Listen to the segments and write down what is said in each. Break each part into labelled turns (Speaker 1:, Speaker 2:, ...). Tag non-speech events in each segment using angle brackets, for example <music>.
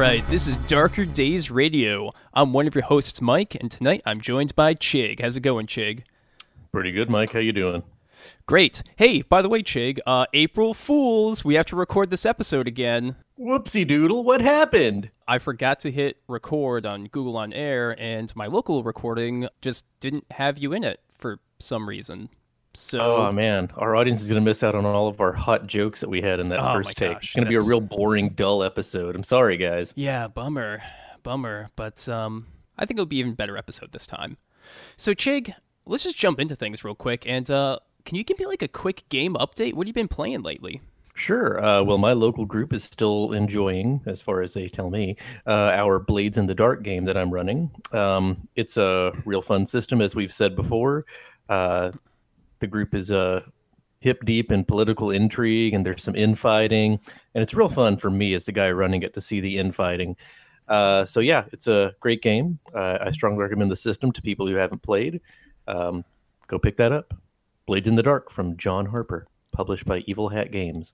Speaker 1: Right, this is Darker Days Radio. I'm one of your hosts, Mike, and tonight I'm joined by Chig. How's it going, Chig?
Speaker 2: Pretty good, Mike. How you doing?
Speaker 1: Great. Hey, by the way, Chig, uh, April Fools, we have to record this episode again.
Speaker 2: Whoopsie doodle, what happened?
Speaker 1: I forgot to hit record on Google on Air, and my local recording just didn't have you in it for some reason. So,
Speaker 2: oh man, our audience is gonna miss out on all of our hot jokes that we had in that
Speaker 1: Oh,
Speaker 2: first take.
Speaker 1: gosh,
Speaker 2: it's gonna be a real boring, dull episode. I'm sorry, guys.
Speaker 1: yeah, bummer, bummer. But um, I think it'll be even better episode this time. So, Chig, let's just jump into things real quick. And uh, can you give me like a quick game update? What have you been playing lately?
Speaker 2: Sure. Uh, well, my local group is still enjoying, as far as they tell me, uh, our Blades in the Dark game that I'm running. Um, it's a real fun system, as we've said before. Uh, the group is uh, hip deep in political intrigue, and there's some infighting, and it's real fun for me as the guy running it to see the infighting. Uh, so yeah, it's a great game. Uh, I strongly recommend the system to people who haven't played. Um, go pick that up. Blades in the Dark from John Harper, published by Evil Hat Games.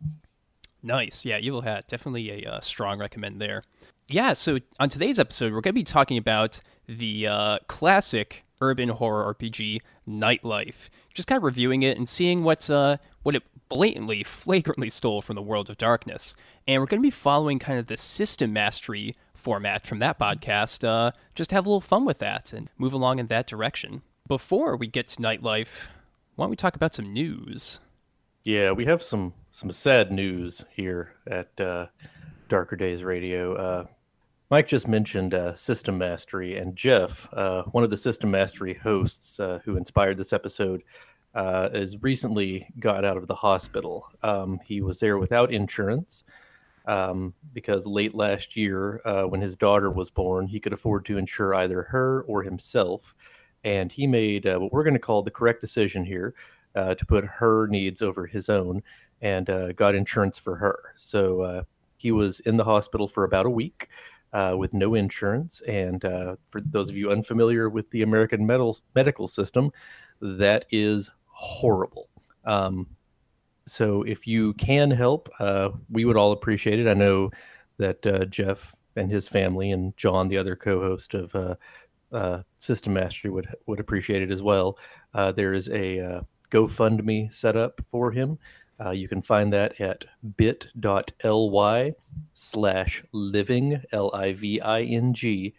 Speaker 1: Nice. Yeah, Evil Hat. Definitely a uh, strong recommend there. Yeah, so on today's episode, we're going to be talking about the uh, classic urban horror RPG, Nightlife. Just kind of reviewing it and seeing what, uh, what it blatantly, flagrantly stole from the world of darkness. And we're going to be following kind of the system mastery format from that podcast. Uh, just have a little fun with that and move along in that direction. Before we get to Nightlife, why don't we talk about some news?
Speaker 2: Yeah, we have some some sad news here at uh, Darker Days Radio. Uh, Mike just mentioned uh, System Mastery, and Jeff, uh, one of the System Mastery hosts uh, who inspired this episode, uh, is recently got out of the hospital. Um, he was there without insurance um, because late last year, uh, when his daughter was born, he could afford to insure either her or himself, and he made uh, what we're going to call the correct decision here uh, to put her needs over his own and got insurance for her. So he was in the hospital for about a week uh, with no insurance. And uh, for those of you unfamiliar with the American medical medical system, that is horrible. Um, so if you can help, uh, we would all appreciate it. I know that uh, Jeff and his family and John, the other co-host of uh, uh, System Mastery, would would appreciate it as well. There is a GoFundMe set up for him. Uh, you can find that at bit.ly slash living, L I V I N G,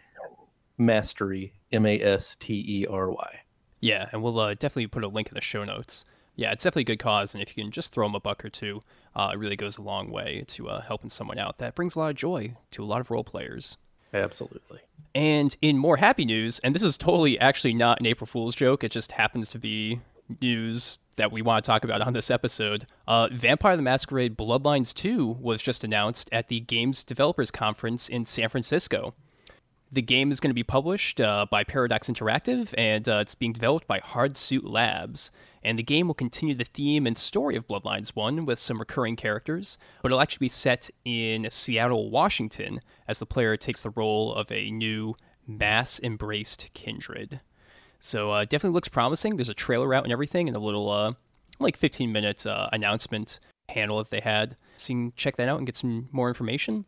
Speaker 2: mastery, M A S T E R Y.
Speaker 1: Yeah, and we'll uh, definitely put a link in the show notes. Yeah, it's definitely a good cause, and if you can just throw them a buck or two, uh, it really goes a long way to uh, helping someone out. That brings a lot of joy to a lot of role players.
Speaker 2: Absolutely.
Speaker 1: And in more happy news, and this is totally actually not an April Fool's joke, it just happens to be news that we want to talk about on this episode. Uh, Vampire the Masquerade Bloodlines 2 was just announced at the Games Developers Conference in San Francisco. The game is going to be published uh, by Paradox Interactive, and uh, it's being developed by Hardsuit Labs. And the game will continue the theme and story of Bloodlines 1 with some recurring characters, but it'll actually be set in Seattle, Washington, as the player takes the role of a new mass embraced kindred. So uh, definitely looks promising. There's a trailer out and everything, and a little uh, like 15 minute uh, announcement handle that they had. So you can check that out and get some more information.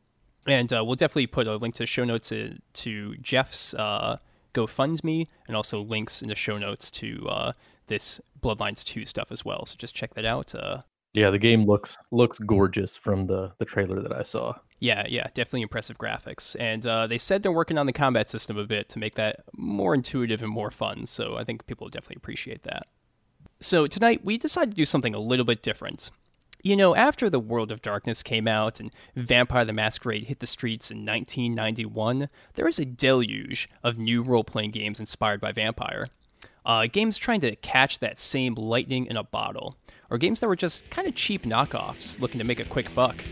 Speaker 1: And uh, we'll definitely put a link to show notes to, to Jeff's uh, GoFundMe and also links in the show notes to uh, this Bloodlines 2 stuff as well. So just check that out.
Speaker 2: Yeah, the game looks looks gorgeous from the the trailer that I saw.
Speaker 1: yeah, yeah, definitely impressive graphics. And uh, they said they're working on the combat system a bit to make that more intuitive and more fun. So I think people will definitely appreciate that. So tonight we decided to do something a little bit different. You know, after The World of Darkness came out and Vampire the Masquerade hit the streets in 1991, there was a deluge of new role playing games inspired by Vampire. Uh, games trying to catch that same lightning in a bottle, or games that were just kind of cheap knockoffs looking to make a quick buck.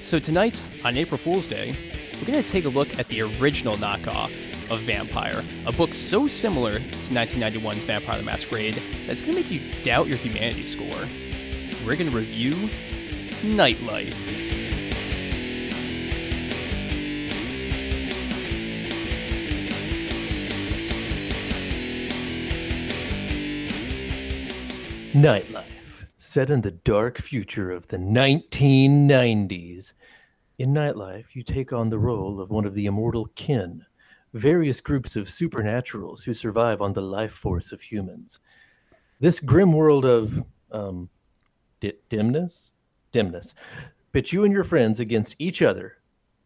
Speaker 1: So tonight, on April Fool's Day, we're going to take a look at the original knockoff of Vampire, a book so similar to 1991's Vampire the Masquerade that it's going to make you doubt your humanity score. We're going to review Nightlife.
Speaker 2: Nightlife, set in the dark future of the 1990s. In Nightlife, you take on the role of one of the immortal kin, various groups of supernaturals who survive on the life force of humans. This grim world of um, di- dimness, dimness, pit you and your friends against each other,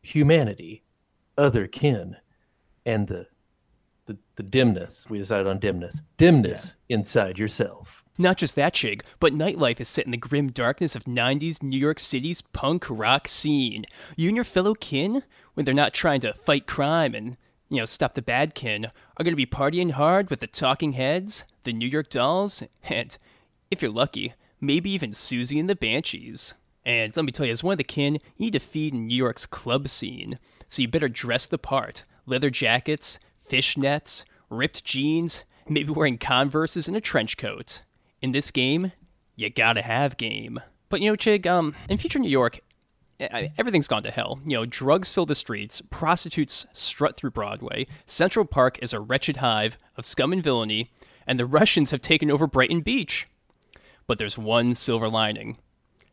Speaker 2: humanity, other kin, and the the, the dimness. We decided on dimness. Dimness inside yourself.
Speaker 1: Not just that, Chig, but Nightlife is set in the grim darkness of 90s New York City's punk rock scene. You and your fellow kin, when they're not trying to fight crime and, you know, stop the bad kin, are going to be partying hard with the Talking Heads, the New York Dolls, and, if you're lucky, maybe even Siouxsie and the Banshees. And let me tell you, as one of the kin, you need to feed in New York's club scene. So you better dress the part. Leather jackets, fishnets, ripped jeans, maybe wearing Converses and a trench coat. In this game, you gotta have game. But you know, Chig, um, in future New York, everything's gone to hell. You know, drugs fill the streets, prostitutes strut through Broadway, Central Park is a wretched hive of scum and villainy, and the Russians have taken over Brighton Beach. But there's one silver lining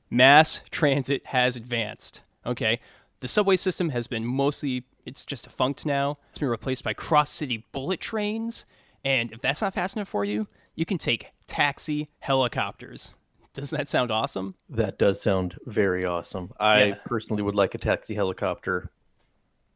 Speaker 1: mass transit has advanced. Okay, the subway system has been mostly it's just defunct now. It's been replaced by cross city bullet trains. And if that's not fast enough for you, you can take taxi helicopters. Doesn't that sound awesome?
Speaker 2: That does sound very awesome. I yeah. personally would like a taxi helicopter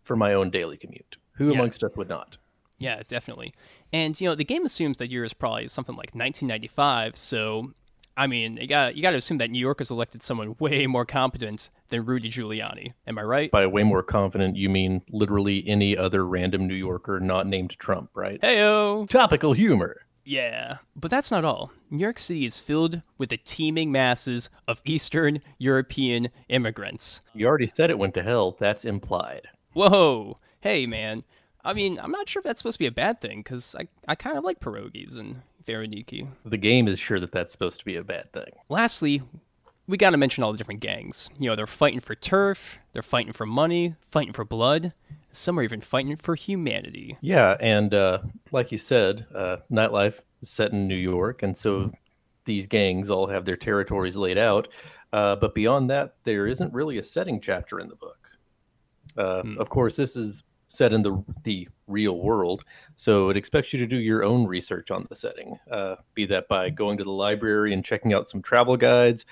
Speaker 2: for my own daily commute. Who yeah. amongst us would not?
Speaker 1: Yeah, definitely. And you know, the game assumes that year is probably something like 1995, so I mean, you got you got to assume that New York has elected someone way more competent than Rudy Giuliani. Am I right?
Speaker 2: By way more confident, you mean literally any other random New Yorker not named Trump, right?
Speaker 1: Heyo.
Speaker 2: Topical humor.
Speaker 1: Yeah, but that's not all. New York City is filled with the teeming masses of Eastern European immigrants.
Speaker 2: You already said it went to hell. That's implied.
Speaker 1: Whoa. Hey, man. I mean, I'm not sure if that's supposed to be a bad thing because I, I kind of like pierogies and Vareniki.
Speaker 2: The game is sure that that's supposed to be a bad thing.
Speaker 1: Lastly, we got to mention all the different gangs. You know, they're fighting for turf, they're fighting for money, fighting for blood. Some are even fighting for humanity.
Speaker 2: Yeah, and uh, like you said, uh, nightlife is set in New York, and so these gangs all have their territories laid out. Uh, but beyond that, there isn't really a setting chapter in the book. Uh, hmm. Of course, this is set in the the real world. So it expects you to do your own research on the setting, uh, be that by going to the library and checking out some travel guides,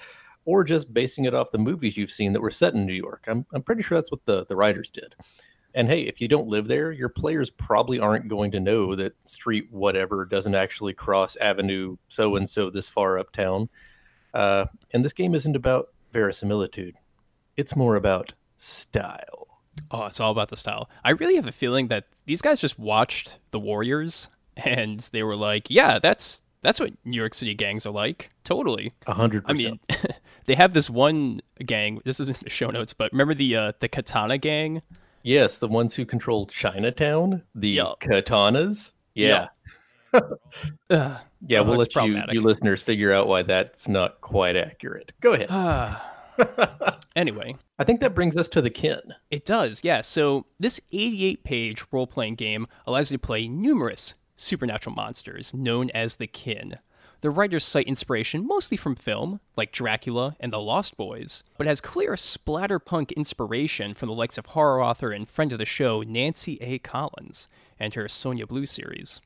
Speaker 2: or just basing it off the movies you've seen that were set in New York. I'm I'm pretty sure that's what the the writers did. And hey, if you don't live there, your players probably aren't going to know that street whatever doesn't actually cross Avenue so and so this far uptown. Uh, and this game isn't about verisimilitude; it's more about style.
Speaker 1: Oh, it's all about the style. I really have a feeling that these guys just watched The Warriors <laughs> and they were like, "Yeah, that's that's what New York City gangs are like." Totally.
Speaker 2: A hundred
Speaker 1: I mean, <laughs> they have this one gang. This isn't in the show notes, but remember the uh, the Katana gang?
Speaker 2: Yes, the ones who control Chinatown, the yep. Katanas. Yeah. Yep. <laughs> uh, yeah, oh, we'll let you, you listeners figure out why that's not quite accurate. Go ahead. <laughs>
Speaker 1: anyway,
Speaker 2: I think that brings us to the kin.
Speaker 1: It does, yeah. So this 88 page role playing game allows you to play numerous supernatural monsters known as the kin. The writers cite inspiration mostly from film, like Dracula and The Lost Boys, but has clear splatterpunk inspiration from the likes of horror author and friend of the show Nancy A. Collins and her Sonja Blue series.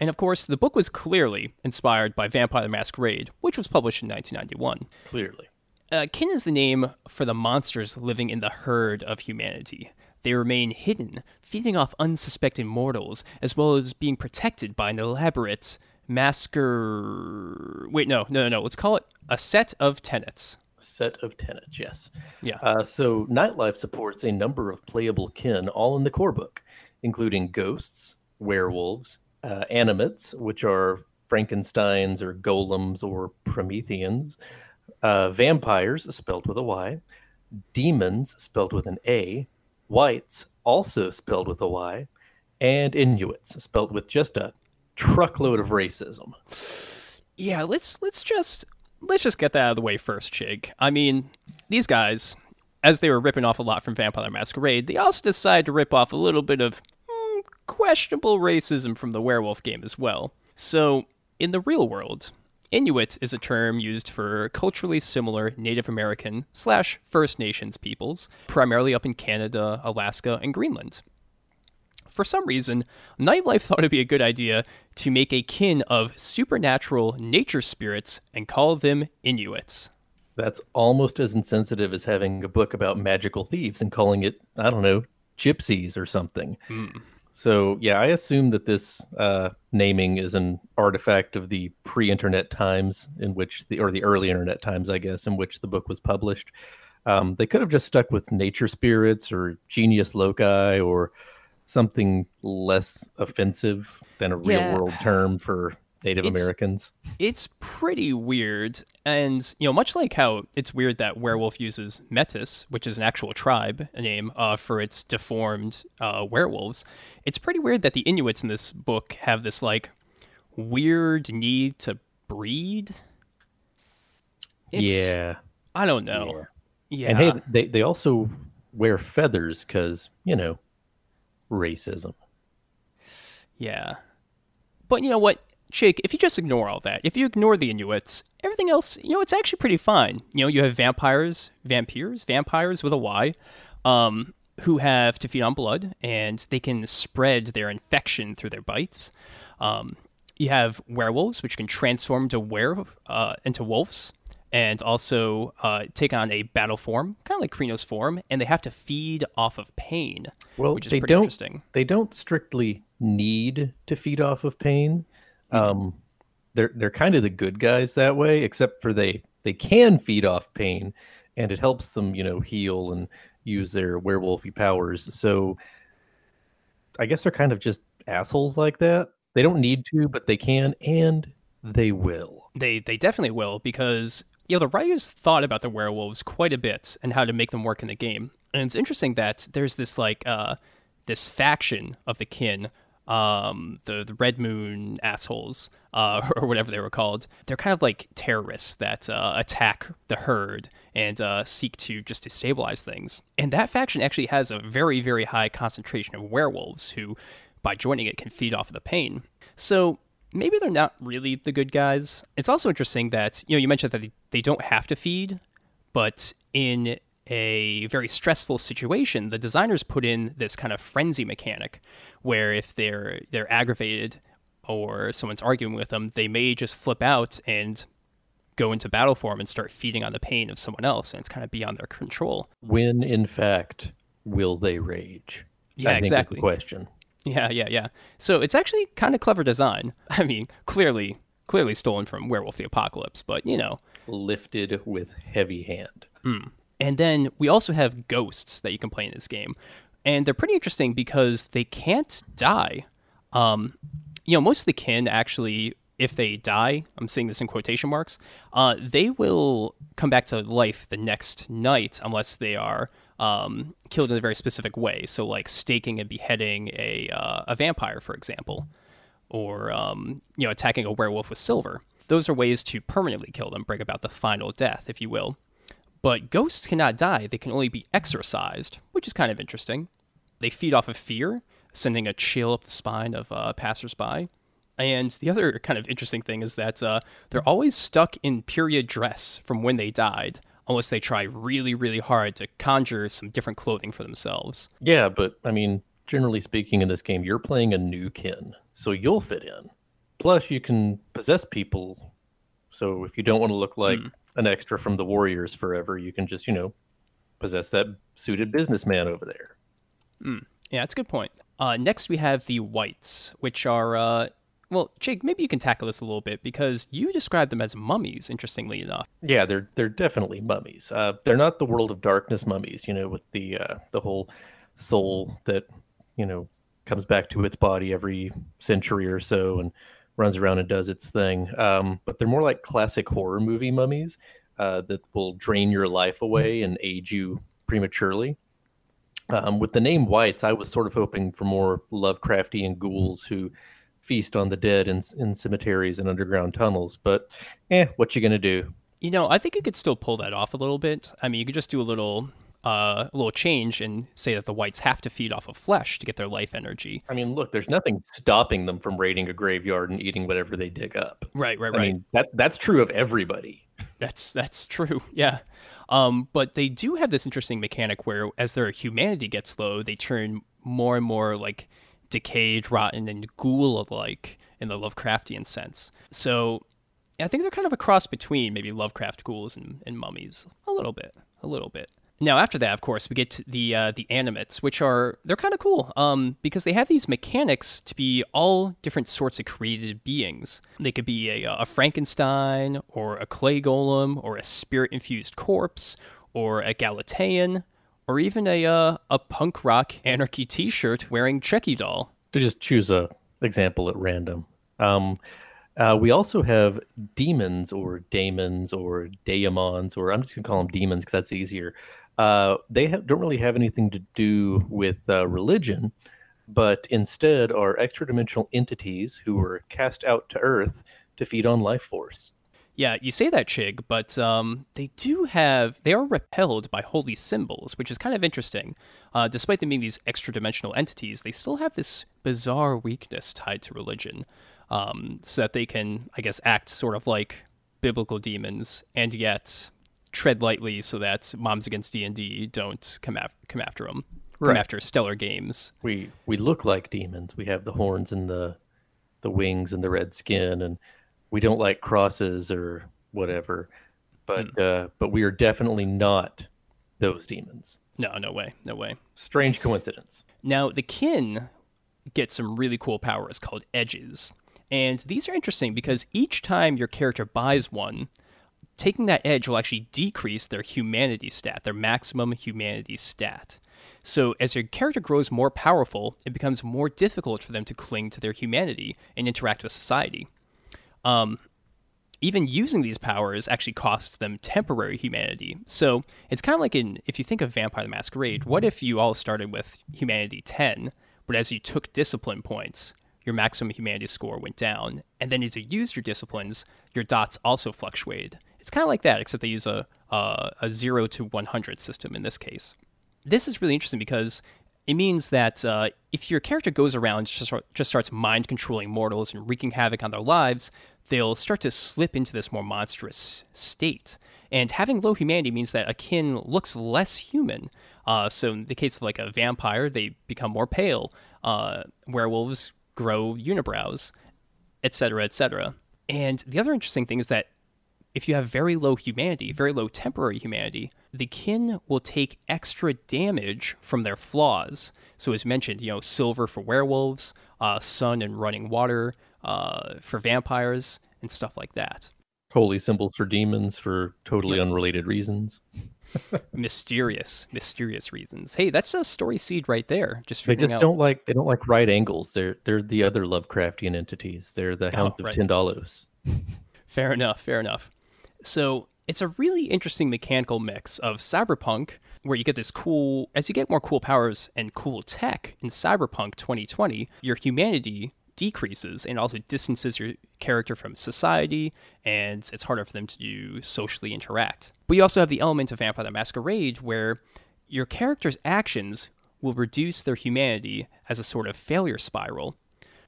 Speaker 1: And of course, the book was clearly inspired by Vampire the Masquerade, which was published in 1991.
Speaker 2: Clearly.
Speaker 1: Uh, kin is the name for the monsters living in the herd of humanity. They remain hidden, feeding off unsuspecting mortals, as well as being protected by an elaborate masker. Wait, no, no, no, no. Let's call it a set of tenets.
Speaker 2: Set of tenets, yes.
Speaker 1: Yeah.
Speaker 2: Uh, so, Nightlife supports a number of playable kin, all in the core book, including ghosts, werewolves, uh, animates, which are Frankenstein's or golems or Prometheans, uh, vampires, spelled with a Y, demons, spelled with an A, whites, also spelled with a Y, and Inuits, spelled with just a truckload of racism.
Speaker 1: Yeah, let's let's just let's just get that out of the way first, Chig. I mean, these guys, as they were ripping off a lot from Vampire Masquerade, they also decided to rip off a little bit of mm, questionable racism from the werewolf game as well. So, in the real world, Inuit is a term used for culturally similar Native American slash First Nations peoples, primarily up in Canada, Alaska, and Greenland. For some reason, Nightlife thought it'd be a good idea to make a kin of supernatural nature spirits and call them Inuits.
Speaker 2: That's almost as insensitive as having a book about magical thieves and calling it, I don't know, gypsies or something.
Speaker 1: Mm.
Speaker 2: So, yeah, I assume that this uh, naming is an artifact of the pre internet times in which the, or the early internet times, I guess, in which the book was published. Um, they could have just stuck with nature spirits or genius loci or something less offensive than a real
Speaker 1: Yeah.
Speaker 2: world term for Native
Speaker 1: It's-
Speaker 2: Americans.
Speaker 1: It's pretty weird. And, you know, much like how it's weird that Werewolf uses Metis, which is an actual tribe name uh, for its deformed uh, werewolves, it's pretty weird that the Inuits in this book have this, like, weird need to breed. It's-
Speaker 2: yeah.
Speaker 1: I don't know. Yeah.
Speaker 2: And hey, they, they also wear feathers because, you know, racism.
Speaker 1: Yeah. But you know what, Jake, if you just ignore all that, if you ignore the Inuits, everything else, you know, it's actually pretty fine. You know, you have vampires, vampires, vampires with a Y, um, who have to feed on blood and they can spread their infection through their bites. Um, you have werewolves, which can transform into were uh, into wolves, and also uh, take on a battle form, kind of like Crinos form, and they have to feed off of pain,
Speaker 2: Well,
Speaker 1: which is
Speaker 2: they
Speaker 1: pretty
Speaker 2: don't.
Speaker 1: interesting.
Speaker 2: They don't strictly need to feed off of pain. Um, they're they're kind of the good guys that way, except for they they can feed off pain, and it helps them, you know, heal and use their werewolfy powers. So, I guess they're kind of just assholes like that. They don't need to, but they can, and they will.
Speaker 1: They they definitely will because you know the writers thought about the werewolves quite a bit and how to make them work in the game. And it's interesting that there's this like uh this faction of the kin, um the the Red Moon assholes, uh <laughs> or whatever they were called. They're kind of like terrorists that uh, attack the herd and uh, seek to just destabilize things. And that faction actually has a very very high concentration of werewolves who by joining it can feed off of the pain. So maybe they're not really the good guys. It's also interesting that, you know, you mentioned that they, they don't have to feed, but in a very stressful situation, the designers put in this kind of frenzy mechanic where if they're they're aggravated or someone's arguing with them, they may just flip out and go into battle form and start feeding on the pain of someone else and it's kind of beyond their control.
Speaker 2: When in fact will they rage?
Speaker 1: Yeah,
Speaker 2: I
Speaker 1: exactly.
Speaker 2: the question.
Speaker 1: Yeah, yeah, yeah. So it's actually kind of clever design. <laughs> I mean, clearly clearly stolen from Werewolf the Apocalypse, but you know,
Speaker 2: Lifted with heavy hand. Hmm.
Speaker 1: And then we also have ghosts that you can play in this game. And they're pretty interesting because they can't die. Um, you know, most of the kin actually, if they die, I'm saying this in quotation marks, uh, they will come back to life the next night unless they are um, killed in a very specific way. So, like staking and beheading a, uh, a vampire, for example, or um, you know, attacking a werewolf with silver. Those are ways to permanently kill them, bring about the final death, if you will. But ghosts cannot die, they can only be exorcised, which is kind of interesting. They feed off of fear, sending a chill up the spine of uh, passersby. And the other kind of interesting thing is that uh, they're always stuck in period dress from when they died, unless they try really, really hard to conjure some different clothing for themselves.
Speaker 2: Yeah, but I mean, generally speaking, in this game, you're playing a new kin, so you'll fit in. Plus, you can possess people. So if you don't want to look like an extra from the Warriors forever, you can just, you know, possess that suited businessman over there.
Speaker 1: Yeah, that's a good point. Uh, next, we have the whites, which are, uh, well, Jake, maybe you can tackle this a little bit because you described them as mummies, interestingly enough.
Speaker 2: Yeah, they're they're definitely mummies. Uh, they're not the world of darkness mummies, you know, with the uh, the whole soul that you know comes back to its body every century or so and runs around and does its thing. Um, but they're more like classic horror movie mummies uh, that will drain your life away and age you prematurely. Um, with the name Whites, I was sort of hoping for more Lovecraftian ghouls who feast on the dead in, in cemeteries and underground tunnels. But, eh, what you gonna do?
Speaker 1: You know, I think you could still pull that off a little bit. I mean, you could just do a little uh, a little change and say that the whites have to feed off of flesh to get their life energy.
Speaker 2: I mean, look, there's nothing stopping them from raiding a graveyard and eating whatever they dig up.
Speaker 1: Right, right,
Speaker 2: I
Speaker 1: right.
Speaker 2: mean, that that's true of everybody.
Speaker 1: That's that's true. <laughs> Yeah. Um, but they do have this interesting mechanic where, as their humanity gets low, they turn more and more like decayed, rotten, and ghoul-like in the Lovecraftian sense. So I think they're kind of a cross between maybe Lovecraft ghouls and, and mummies, a little bit, a little bit. Now, after that, of course, we get the uh, the animates, which are they're kind of cool um, because they have these mechanics to be all different sorts of created beings. They could be a, a Frankenstein, or a clay golem, or a spirit infused corpse, or a Galatean, or even a uh, a punk rock anarchy T-shirt wearing Chucky doll.
Speaker 2: To just choose a example at random. Um, uh, we also have demons or daemons or daemons, or I'm just going to call them demons because that's easier. Uh, they have, don't really have anything to do with uh, religion, but instead are extra dimensional entities who were cast out to Earth to feed on life force.
Speaker 1: Yeah, you say that, Chig, but um, they do have, they are repelled by holy symbols, which is kind of interesting. Uh, despite them being these extra dimensional entities, they still have this bizarre weakness tied to religion um, so that they can, I guess, act sort of like biblical demons and yet tread lightly so that moms against d&d don't come, af- come after them come after stellar games
Speaker 2: We we look like demons. We have the horns and the the wings and the red skin, and we don't like crosses or whatever. But uh, but we are definitely not those demons.
Speaker 1: no no way no way
Speaker 2: Strange coincidence.
Speaker 1: Now, the kin get some really cool powers called edges. And these are interesting because each time your character buys one, taking that edge will actually decrease their humanity stat, their maximum humanity stat. So, as your character grows more powerful, it becomes more difficult for them to cling to their humanity and interact with society. Um, even using these powers actually costs them temporary humanity. So it's kind of like in if you think of Vampire the Masquerade, what if you all started with humanity 10, but as you took discipline points, your maximum humanity score went down, and then as you used your disciplines, your dots also fluctuated. It's kind of like that, except they use a, a a zero to 100 system in this case. This is really interesting because it means that uh, if your character goes around just, just starts mind controlling mortals and wreaking havoc on their lives, they'll start to slip into this more monstrous state. And having low humanity means that a kin looks less human. Uh, so in the case of like a vampire, they become more pale. Uh, werewolves grow unibrows, etc., etc. And the other interesting thing is that if you have very low humanity, very low temporary humanity, the kin will take extra damage from their flaws. So, as mentioned, you know, silver for werewolves, uh, sun and running water uh, for vampires, and stuff like that.
Speaker 2: Holy symbols for demons for totally unrelated reasons. <laughs>
Speaker 1: Mysterious, mysterious reasons. Hey, that's a story seed right there. Just
Speaker 2: They just
Speaker 1: out.
Speaker 2: don't like they don't like right angles. They're they're the other Lovecraftian entities. They're the Hounds of
Speaker 1: right.
Speaker 2: Tindalos. <laughs>
Speaker 1: Fair enough, fair enough. So it's a really interesting mechanical mix of cyberpunk, where you get this cool, as you get more cool powers and cool tech in Cyberpunk 2020, your humanity decreases and also distances your character from society, and it's harder for them to socially interact. But you also have the element of Vampire the Masquerade, where your character's actions will reduce their humanity as a sort of failure spiral.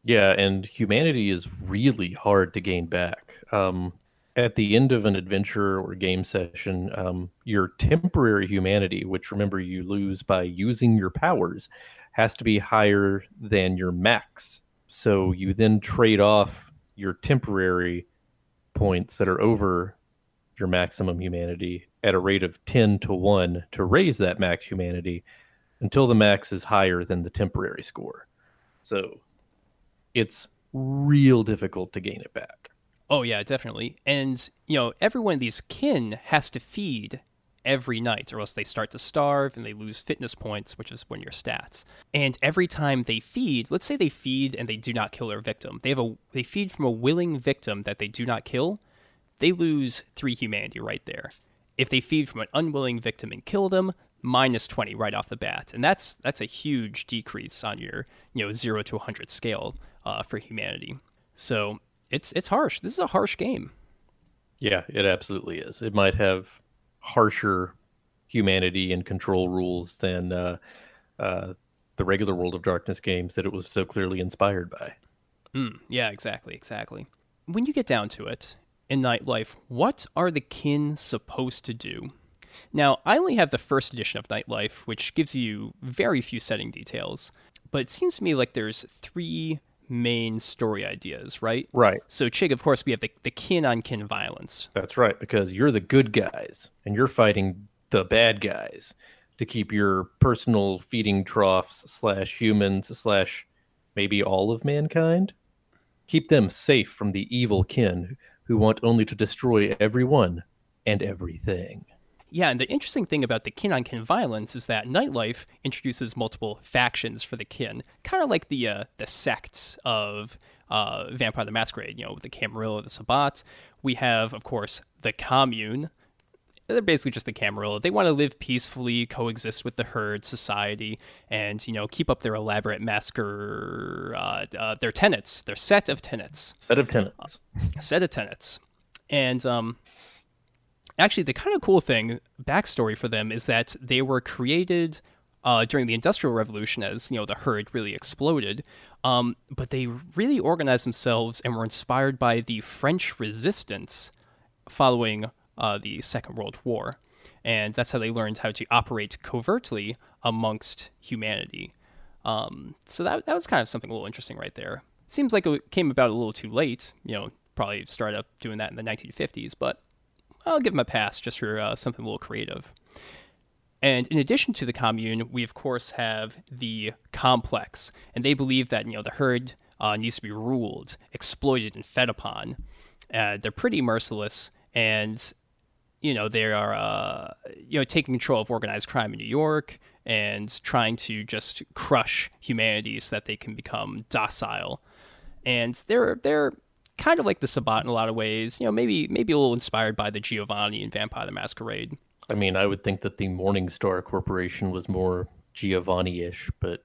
Speaker 2: Yeah, and humanity is really hard to gain back. Um, at the end of an adventure or game session, um, your temporary humanity, which remember you lose by using your powers, has to be higher than your max. So you then trade off your temporary points that are over your maximum humanity at a rate of 10 to 1 to raise that max humanity until the max is higher than the temporary score. So it's real difficult to gain it back.
Speaker 1: Oh yeah, definitely. And you know, every one of these kin has to feed every night, or else they start to starve and they lose fitness points, which is of your stats. And every time they feed, let's say they feed and they do not kill their victim, they have a they feed from a willing victim that they do not kill, they lose three humanity right there. If they feed from an unwilling victim and kill them, minus 20 right off the bat and that's that's a huge decrease on your you know 0 to 100 scale uh, for humanity so it's it's harsh this is a harsh game
Speaker 2: Yeah, it absolutely is. It might have harsher humanity and control rules than uh, uh, the regular World of Darkness games that it was so clearly inspired by.
Speaker 1: Mm, yeah, exactly, exactly. When you get down to it, in Nightlife, what are the kin supposed to do? Now, I only have the first edition of Nightlife, which gives you very few setting details, but it seems to me like there's three main story ideas, right?
Speaker 2: Right.
Speaker 1: So, Chig, of course, we have the, the kin on kin violence.
Speaker 2: That's right, because you're the good guys and you're fighting the bad guys to keep your personal feeding troughs slash humans slash maybe all of mankind. Keep them safe from the evil kin who want only to destroy everyone and everything.
Speaker 1: Yeah, and the interesting thing about the kin on kin violence is that Nightlife introduces multiple factions for the kin, kind of like the uh, the sects of uh, Vampire the Masquerade. You know, the Camarilla, the Sabbat. We have, of course, the Commune. They're basically just the Camarilla. They want to live peacefully, coexist with the herd society, and you know keep up their elaborate massacre, uh, uh, their tenets, their set of tenets,
Speaker 2: Set of tenants.
Speaker 1: set of tenets, and um, actually the kind of cool thing backstory for them is that they were created uh, during the industrial revolution as you know the herd really exploded um, but they really organized themselves and were inspired by the french resistance following uh, the second world war. And that's how they learned how to operate covertly amongst humanity. Um, so that, that was kind of something a little interesting right there. Seems like it came about a little too late you know probably started up doing that in the 1950s but I'll give them a pass just for uh, something a little creative. And in addition to the commune, we of course have the complex, and they believe that you know the herd uh, needs to be ruled, exploited, and fed upon. Uh, they're pretty merciless, and you know they are uh, you know taking control of organized crime in New York and trying to just crush humanity so that they can become docile. And they're they're kind of like the Sabbat in a lot of ways. You know, maybe maybe a little inspired by the Giovanni and Vampire the Masquerade.
Speaker 2: I mean, I would think that the Morningstar Corporation was more Giovanni-ish, but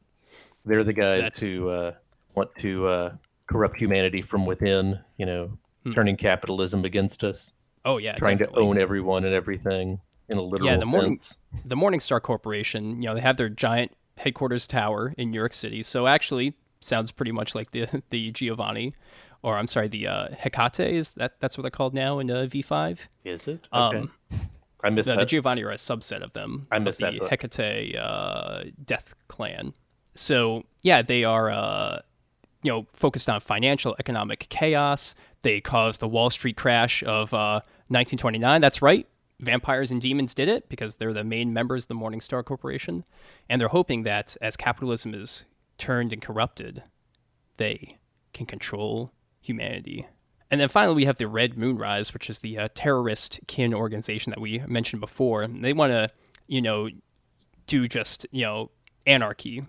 Speaker 2: they're the guys
Speaker 1: That's-
Speaker 2: who uh, want to uh, corrupt humanity from within. You know,
Speaker 1: Hmm.
Speaker 2: turning capitalism against us,
Speaker 1: Oh yeah,
Speaker 2: trying
Speaker 1: definitely.
Speaker 2: to own everyone and everything in a literal
Speaker 1: the Morning-
Speaker 2: sense.
Speaker 1: the Morningstar Corporation. You know, they have their giant headquarters tower in New York City. So actually, sounds pretty much like the <laughs> the Giovanni, or I'm sorry, the uh, Hecata is that that's what they're called now in uh, V5.
Speaker 2: Is it? Okay.
Speaker 1: Um,
Speaker 2: I missed
Speaker 1: the, the. Giovanni are a subset of them.
Speaker 2: I missed
Speaker 1: the
Speaker 2: that book.
Speaker 1: Hecata uh, Death Clan. So yeah, they are uh, you know focused on financial economic chaos. They caused the Wall Street crash of uh, 1929. That's right. Vampires and demons did it because they're the main members of the Morningstar Corporation, and they're hoping that as capitalism is turned and corrupted, they can control humanity. And then finally, we have the Red Moonrise, which is the uh, terrorist kin organization that we mentioned before. They want to, you know, do just, you know, anarchy,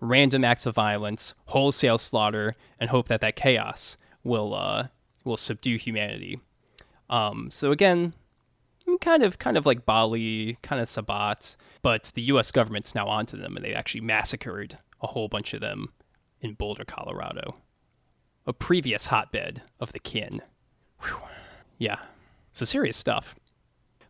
Speaker 1: random acts of violence, wholesale slaughter, and hope that that chaos will uh, will subdue humanity. Um, so again, kind of kind of like Baali, kind of Sabbat, but the U.S. government's now onto them, and they actually massacred a whole bunch of them in Boulder, Colorado, a previous hotbed of the kin. Whew. Yeah, so serious stuff.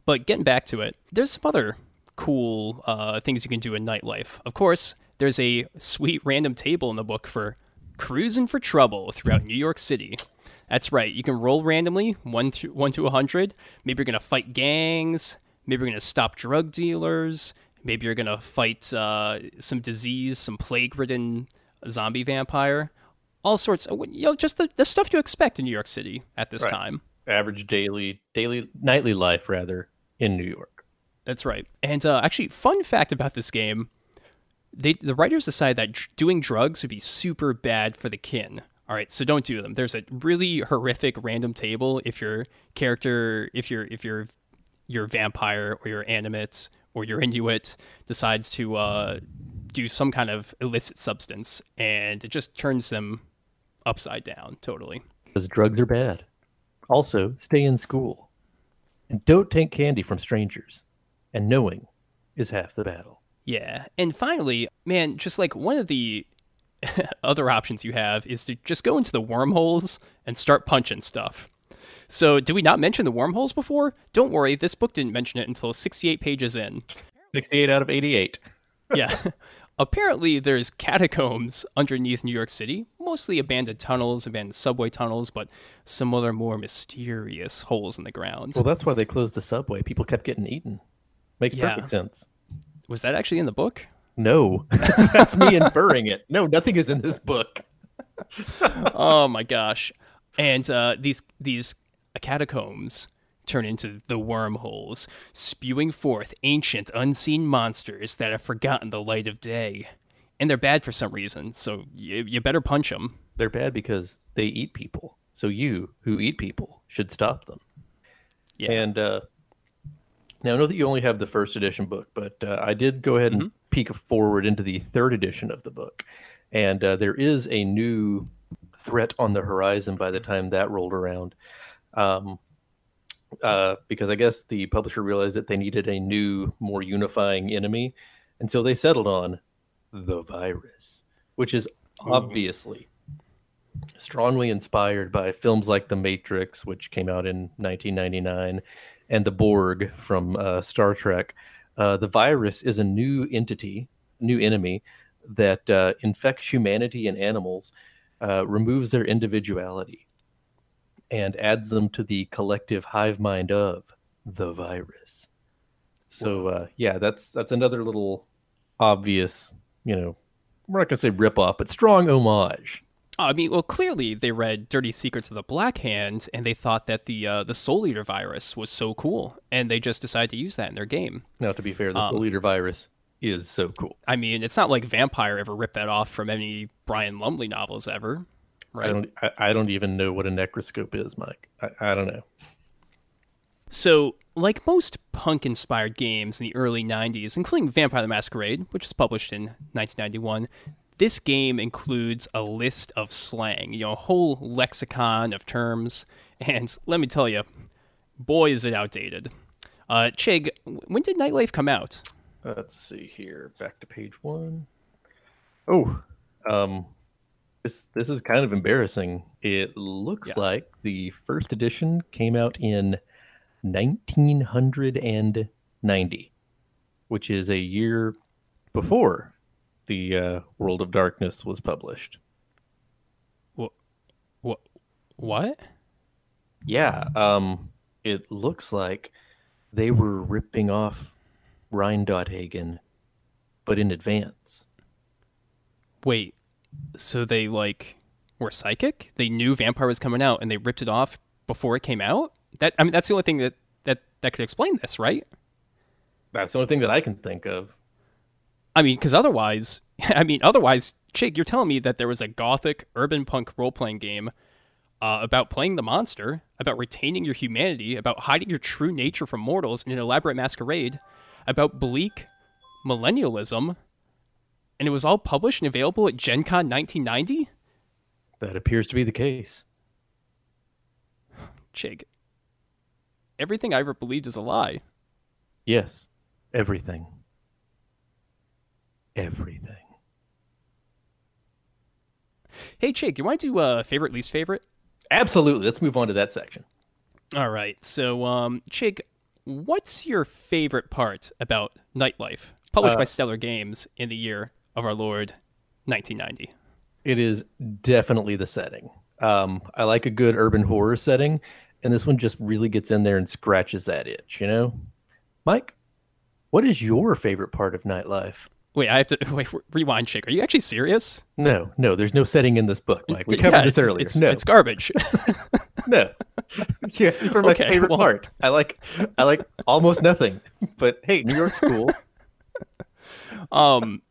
Speaker 1: But getting back to it, there's some other cool uh, things you can do in nightlife. Of course, there's a sweet random table in the book for cruising for trouble throughout New York City. That's right. You can roll randomly, one to one to a hundred. Maybe you're gonna fight gangs. Maybe you're gonna stop drug dealers. Maybe you're gonna fight uh, some disease, some plague-ridden zombie vampire. All sorts. Of, you know, just the, the stuff you expect in New York City at this
Speaker 2: Right.
Speaker 1: time.
Speaker 2: Average daily, daily, nightly life rather in New York.
Speaker 1: That's right. And uh, actually, fun fact about this game: they the writers decided that doing drugs would be super bad for the kin. All right, so don't do them. There's a really horrific random table if your character, if your if your your vampire or your animate or your Inuit decides to uh, do some kind of illicit substance, and it just turns them upside down totally.
Speaker 2: Because drugs are bad. Also, stay in school. And don't take candy from strangers. And knowing is half the battle.
Speaker 1: Yeah. And finally, man, just like one of the <laughs> other options you have is to just go into the wormholes and start punching stuff. So, did we not mention the wormholes before? Don't worry, this book didn't mention it until 68 pages in.
Speaker 2: 68 out of 88.
Speaker 1: yeah. <laughs> Apparently, there's catacombs underneath New York City, mostly abandoned tunnels, abandoned subway tunnels, but some other more mysterious holes in the ground.
Speaker 2: Well, that's why they closed the subway. People kept getting eaten. Makes
Speaker 1: Yeah.
Speaker 2: perfect sense.
Speaker 1: Was that actually in the book?
Speaker 2: No, <laughs> that's me inferring it. No, nothing is in this book. <laughs>
Speaker 1: oh my gosh! And uh, these these catacombs turn into the wormholes, spewing forth ancient, unseen monsters that have forgotten the light of day, and they're bad for some reason. So you, you better punch them.
Speaker 2: They're bad because they eat people. So you, who eat people, should stop them.
Speaker 1: Yeah.
Speaker 2: And uh, now I know that you only have the first edition book, but uh, I did go ahead and peek forward into the third edition of the book, and uh, there is a new threat on the horizon by the time that rolled around. Um, uh, because I guess the publisher realized that they needed a new, more unifying enemy, and so they settled on the virus, which is obviously strongly inspired by films like The Matrix, which came out in 1999, and The Borg from uh, Star Trek. Uh, the virus is a new entity, new enemy that uh, infects humanity and animals, uh, removes their individuality, and adds them to the collective hive mind of the virus. So uh, yeah, that's that's another little obvious, you know, we're not gonna say rip off, but strong homage.
Speaker 1: I mean, well, clearly they read Dirty Secrets of the Black Hand, and they thought that the uh, the Soul Eater virus was so cool, and they just decided to use that in their game.
Speaker 2: Now, to be fair, the Soul Eater virus is so cool.
Speaker 1: I mean, it's not like Vampire ever ripped that off from any Brian Lumley novels ever,
Speaker 2: I don't. I, I don't even know what a necroscope is, Mike. I, I don't know.
Speaker 1: So, like most punk inspired games in the early 90s, including Vampire the Masquerade, which was published in 1991, this game includes a list of slang, you know, a whole lexicon of terms. And let me tell you, boy, is it outdated. Uh, Chig, when did Nightlife come out?
Speaker 2: Let's see here. Back to page one. Oh, um, this this is kind of embarrassing. It looks
Speaker 1: Yeah.
Speaker 2: like the first edition came out in 1990, which is a year before the uh, World of Darkness was published.
Speaker 1: What? What? What?
Speaker 2: Yeah, um, it looks like they were ripping off Rein-Hagen, but in advance.
Speaker 1: Wait, so they like were psychic? They knew Vampire was coming out and they ripped it off before it came out? That I mean that's the only thing that that that could explain this, right?
Speaker 2: That's the only thing that I can think of.
Speaker 1: I mean, cuz otherwise, <laughs> I mean, otherwise, Chig, you're telling me that there was a gothic urban punk role-playing game uh, about playing the monster, about retaining your humanity, about hiding your true nature from mortals in an elaborate masquerade, about bleak millennialism, and it was all published and available at Gen Con 1990?
Speaker 2: That appears to be the case.
Speaker 1: Chig, everything I ever believed is a lie.
Speaker 2: Yes, everything. Everything.
Speaker 1: Hey, Chig, you want to do uh, favorite, least favorite?
Speaker 2: Absolutely. Let's move on to that section.
Speaker 1: All right. So, um, Chig, what's your favorite part about Nightlife, published by Stellar Games in the year of our Lord 1990?
Speaker 2: It is definitely the setting. Um, I like a good urban horror setting, and this one just really gets in there and scratches that itch, you know? Mike, what is your favorite part of nightlife?
Speaker 1: Wait, I have to <laughs> wait. Rewind, Chig. Are you actually serious?
Speaker 2: No, no, there's no setting in this book, Mike. We covered
Speaker 1: Yeah,
Speaker 2: this earlier.
Speaker 1: It's,
Speaker 2: no,
Speaker 1: it's garbage. <laughs> <laughs>
Speaker 2: no. yeah, for my
Speaker 1: Okay,
Speaker 2: favorite
Speaker 1: well-
Speaker 2: part. I like I like almost nothing. But hey, New York's cool.
Speaker 1: um,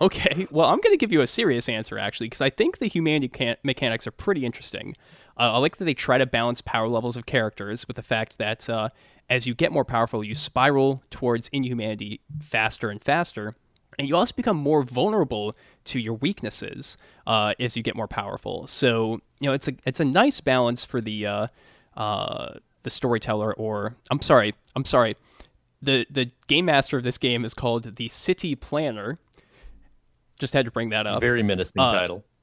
Speaker 1: okay. Well, I'm going to give you a serious answer actually, because I think the humanity can- mechanics are pretty interesting. Uh, I like that they try to balance power levels of characters with the fact that uh, as you get more powerful, you spiral towards inhumanity faster and faster. And you also become more vulnerable to your weaknesses uh, as you get more powerful. So you know it's a it's a nice balance for the uh, uh, the storyteller, or I'm sorry, I'm sorry, the the game master of this game is called the City Planner. Just had to bring that up.
Speaker 2: Very menacing
Speaker 1: Uh,
Speaker 2: title. <laughs>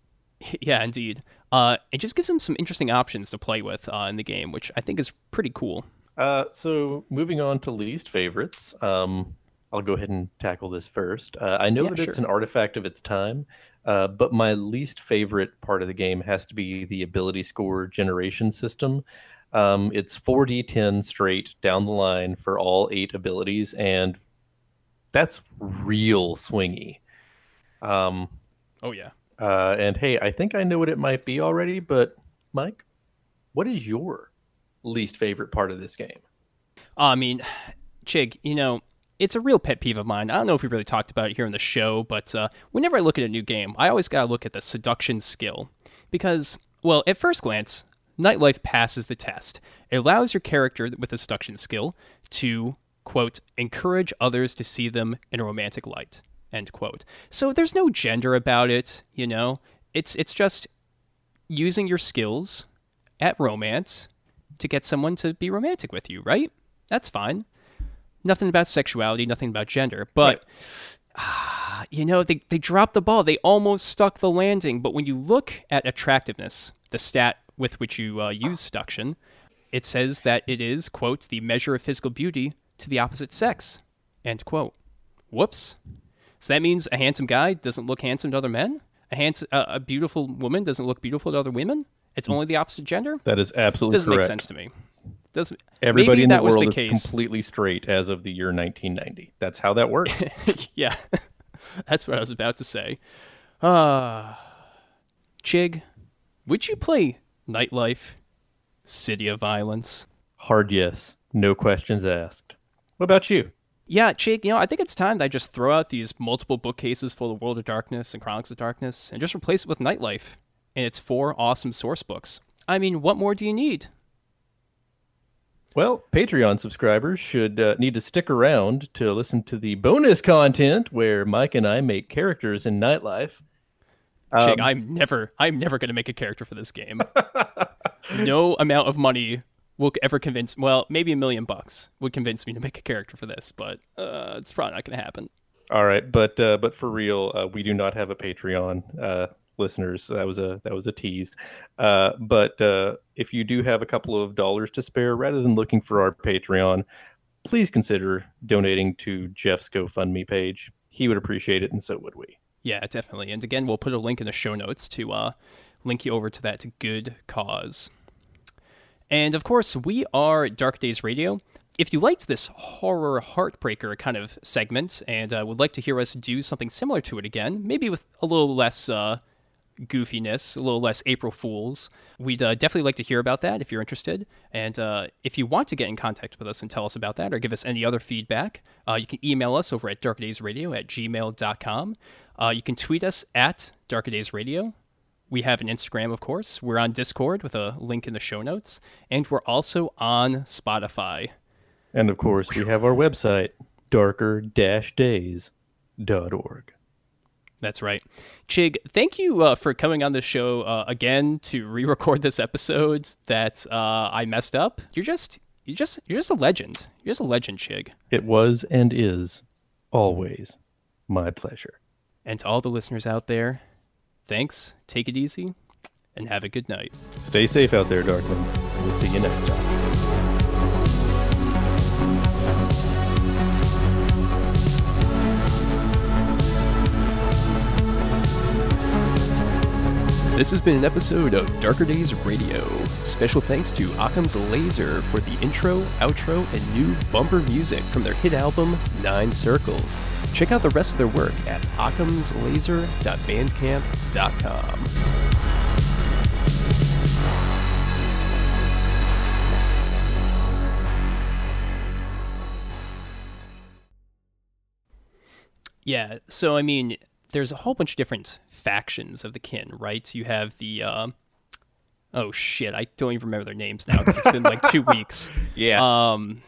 Speaker 1: Yeah, indeed. Uh, it just gives them some interesting options to play with uh, in the game, which I think is pretty cool.
Speaker 2: Uh, so moving on to least favorites, um, I'll go ahead and tackle this first. Uh, I know
Speaker 1: Yeah,
Speaker 2: that it's an artifact of its time, uh, but my least favorite part of the game has to be the ability score generation system. Um, it's 4d10 straight down the line for all eight abilities, and that's real swingy. Um,
Speaker 1: Oh yeah.
Speaker 2: uh, and hey, I think I know what it might be already, but Mike, what is your least favorite part of this game?
Speaker 1: I mean, <sighs> Chig, you know, it's a real pet peeve of mine. I don't know if we really talked about it here in the show, but uh, whenever I look at a new game, I always got to look at the seduction skill. Because, well, at first glance, Nightlife passes the test. It allows your character with the seduction skill to, quote, encourage others to see them in a romantic light, end quote. So there's no gender about it, you know? It's, it's just using your skills at romance to get someone to be romantic with you, right? That's fine. Nothing about sexuality, nothing about gender. But, ah, <sighs> you know, they, they dropped the ball. They almost stuck the landing. But when you look at attractiveness, the stat with which you uh, use seduction, it says that it is, quote, the measure of physical beauty to the opposite sex, end quote. Whoops. So that means a handsome guy doesn't look handsome to other men? A, handsome, uh, a beautiful woman doesn't look beautiful to other women? It's only the opposite gender?
Speaker 2: That is absolutely
Speaker 1: doesn't
Speaker 2: correct.
Speaker 1: make sense to me. Doesn't
Speaker 2: Everybody in
Speaker 1: that
Speaker 2: the
Speaker 1: was
Speaker 2: world
Speaker 1: the
Speaker 2: is
Speaker 1: case.
Speaker 2: completely straight as of the year 1990. That's how that works. <laughs>
Speaker 1: yeah, <laughs> that's what I was about to say. Ah, Chig, would you play Nightlife, City of Violence?
Speaker 2: Hard yes, no questions asked. What about you?
Speaker 1: Yeah, Chig, you know, I think it's time that I just throw out these multiple bookcases full of World of Darkness and Chronicles of Darkness and just replace it with Nightlife and its four awesome source books. I mean, what more do you need?
Speaker 2: Well, Patreon subscribers should uh, need to stick around to listen to the bonus content where Mike and I make characters in Nightlife.
Speaker 1: Chig,
Speaker 2: Um,
Speaker 1: I'm never, I'm never going to make a character for this game. <laughs> no amount of money will ever convince. Well, maybe a million bucks would convince me to make a character for this, but uh, it's probably not going to happen.
Speaker 2: All right, but uh, but for real, uh, we do not have a Patreon, uh, listeners. That was a that was a tease. Uh, but uh, if you do have a couple of dollars to spare, rather than looking for our Patreon, please consider donating to Jeff's GoFundMe page. He would appreciate it, and so would we.
Speaker 1: Yeah, definitely. And again, we'll put a link in the show notes to uh, link you over to that good cause. And of course, we are Dark Days Radio. If you liked this horror heartbreaker kind of segment and uh, would like to hear us do something similar to it again, maybe with a little less uh, goofiness, a little less April Fools, we'd uh, definitely like to hear about that if you're interested. And uh, if you want to get in contact with us and tell us about that or give us any other feedback, uh, you can email us over at darkdaysradio at gmail.com. Uh, you can tweet us at darkdaysradio. We have an Instagram, of course. We're on Discord with a link in the show notes. And we're also on Spotify.
Speaker 2: And of course, we have our website, darker-days.org.
Speaker 1: That's right. Chig, thank you uh, for coming on the show uh, again to re-record this episode that uh, I messed up. You're just, you're just, you're just a legend. You're just a legend, Chig.
Speaker 2: It was and is always my pleasure.
Speaker 1: And to all the listeners out there, thanks. Take it easy, and have a good night.
Speaker 2: Stay safe out there, Darklings. We'll see you next time.
Speaker 1: This has been an episode of Darker Days Radio. Special thanks to Occam's Laser for the intro, outro, and new bumper music from their hit album Nine Circles. Check out the rest of their work at occamslaser.bandcamp.com. Yeah, so I mean, there's a whole bunch of different factions of the kin, right? You have the uh, oh shit, I don't even remember their names now because it's been like two <laughs> weeks.
Speaker 2: Yeah.
Speaker 1: Um,